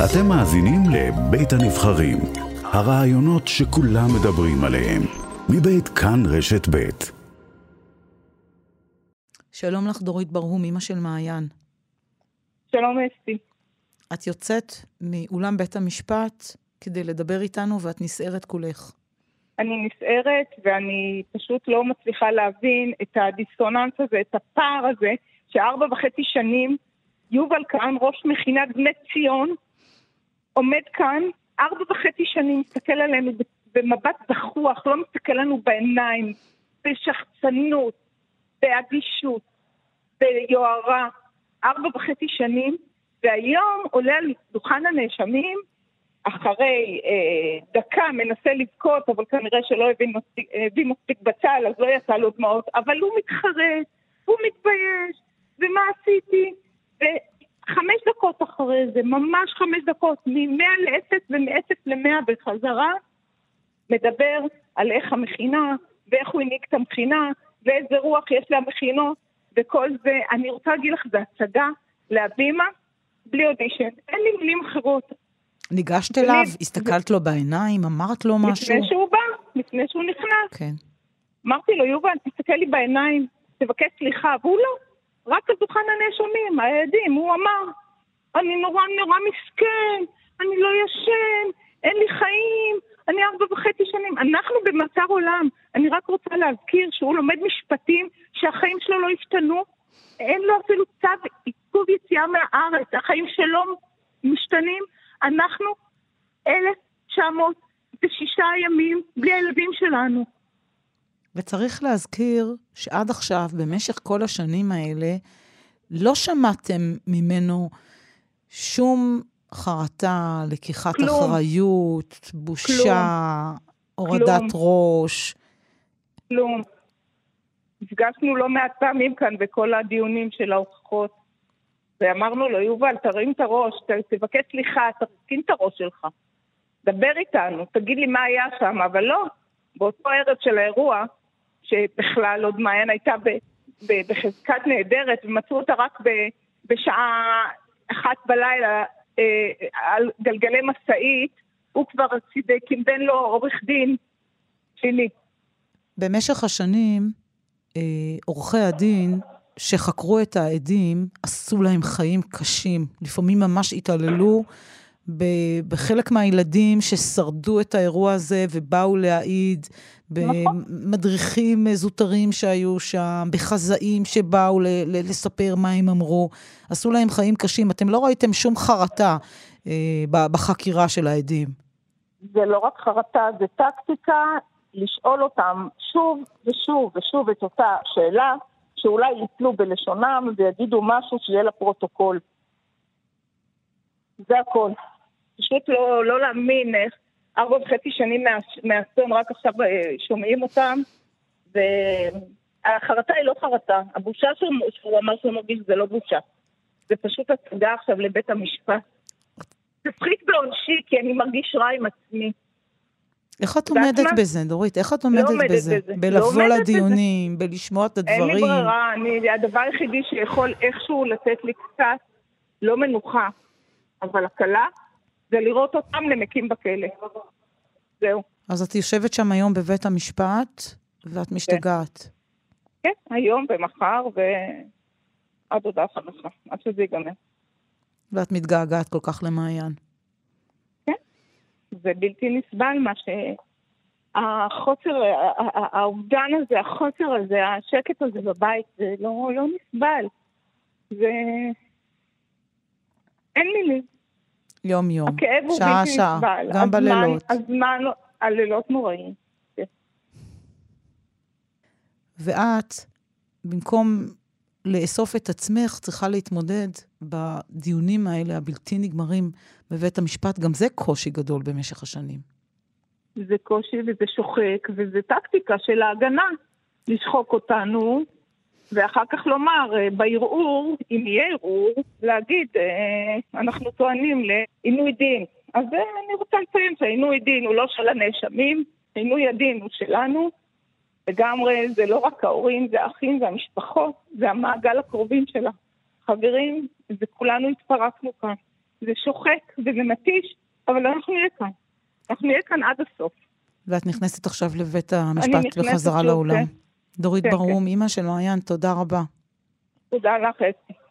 אתם מאזינים לבית הנבחרים, הרעיונות שכולם מדברים עליהם, מבית כאן רשת בית. שלום לך, דורית ברהום, אמא של מעיין. שלום אסתי. את יוצאת מאולם בית המשפט כדי לדבר איתנו ואת נסערת כולך. אני נסערת ואני פשוט לא מצליחה להבין את הדיסוננס הזה, את הפער הזה, שארבע וחצי שנים יובל כאן, ראש מכינת בני ציון, עומד כאן ארבע וחצי שנים, מסתכל עלינו במבט דחוח, לא מסתכל לנו בעיניים, בשחצנות, באדישות, ביוהרה, ארבע וחצי שנים, והיום עולה על דוכן הנאשמים, אחרי אה, דקה מנסה לבכות, אבל כנראה שלא הבין מספיק בצל, אז לא יצא לו דמעות, אבל הוא מתחרט, הוא מתבייש, ומה עשיתי? וחמש דקות אחרי זה, ממש חמש דקות, מ-100 ל-0 ומ-0 ל-100 בחזרה, מדבר על איך המכינה, ואיך הוא הנהיג את המכינה, ואיזה רוח יש למכינות, וכל זה. אני רוצה להגיד לך, זה הצגה להבימה, בלי אודישן. אין לי מילים אחרות. ניגשת אליו, הסתכלת לו בעיניים, אמרת לו משהו? לפני שהוא בא, לפני שהוא נכנס. כן. אמרתי לו, יובל, תסתכל לי בעיניים, תבקש סליחה, והוא לא. רק על דוכן הנאשמים, העדים, הוא אמר, אני נורא נורא מסכן, אני לא ישן, אין לי חיים, אני ארבע וחצי שנים. אנחנו במעצר עולם. אני רק רוצה להזכיר שהוא לומד משפטים שהחיים שלו לא השתנו. אין לו אפילו צו עיכוב יציאה מהארץ, החיים שלו משתנים. אנחנו 1,906 ימים בלי הילדים שלנו. וצריך להזכיר שעד עכשיו, במשך כל השנים האלה, לא שמעתם ממנו שום חרטה, לקיחת כלום. אחריות, בושה, הורדת כלום. ראש. כלום. נפגשנו לא מעט פעמים כאן בכל הדיונים של ההוכחות, ואמרנו לו, יובל, תרים את הראש, ת- תבקש סליחה, תרכין את הראש שלך. דבר איתנו, תגיד לי מה היה שם, אבל לא. באותו ערב של האירוע, שבכלל עוד מעיין הייתה ב- ב- בחזקת נהדרת, ומצאו אותה רק ב- בשעה אחת בלילה אה, על גלגלי משאית, הוא כבר קימבן לו עורך דין שני. במשך השנים, אה, עורכי הדין שחקרו את העדים, עשו להם חיים קשים. לפעמים ממש התעללו בחלק מהילדים ששרדו את האירוע הזה ובאו להעיד, במדריכים זוטרים שהיו שם, בחזאים שבאו ל- ל- לספר מה הם אמרו. עשו להם חיים קשים. אתם לא ראיתם שום חרטה אה, בחקירה של העדים. זה לא רק חרטה, זה טקטיקה לשאול אותם שוב ושוב ושוב את אותה שאלה, שאולי יפלו בלשונם ויגידו משהו שיהיה לפרוטוקול. זה הכל. פשוט לא, לא להאמין איך ארבע וחצי שנים מה- מהאסון, רק עכשיו אה, שומעים אותם, והחרטה היא לא חרטה. הבושה שהוא, שהוא אמר שהוא מרגיש זה לא בושה. זה פשוט הצגה עכשיו לבית המשפט. תפחית בעונשי, כי אני מרגיש רע עם עצמי. איך את עומדת מה? בזה, דורית? איך את עומדת עומדת בזה? בזה. לא בלבוא עומדת לדיונים, בלשמוע את אין לי הדברים. ברירה, אני, הדבר היחידי שיכול איכשהו לתת לי קצת, לא מנוחה, אבל הקלה, זה לראות אותם נמקים בכלא. זהו. אז את יושבת שם היום בבית המשפט, ואת משתגעת. כן, היום ומחר ועד הודעה חדשה, עד שזה ייגמר. ואת מתגעגעת כל כך למעיין. זה בלתי נסבל מה ש... החוסר, האובדן הזה, החוסר הזה, השקט הזה בבית, זה לא, לא נסבל. זה... אין מילים. יום-יום, הכאב הוא בלתי שעה-שעה, נסבל. גם הזמן- בלילות. הזמן, הלילות נוראים. ואת, במקום לאסוף את עצמך, צריכה להתמודד בדיונים האלה, הבלתי נגמרים בבית המשפט. גם זה קושי גדול במשך השנים. זה קושי וזה שוחק, וזה טקטיקה של ההגנה. לשחוק אותנו, ואחר כך לומר אה, בערעור, אם יהיה ערעור, להגיד אה, אנחנו טוענים לעינוי דין. אז אה, אני רוצה לציין שהעינוי דין הוא לא של הנאשמים, עינוי הדין הוא שלנו. לגמרי, זה לא רק ההורים, זה האחים, זה המשפחות, זה המעגל הקרובים של החברים, וכולנו התפרקנו כאן. זה שוחק וזה מתיש, אבל אנחנו נהיה כאן. אנחנו נהיה כאן עד הסוף. ואת נכנסת עכשיו לבית המשפט בחזרה לאולם. אני נכנסת דורית כן, ברום, כן. אימא של מעיין, תודה רבה. תודה לך, אסי.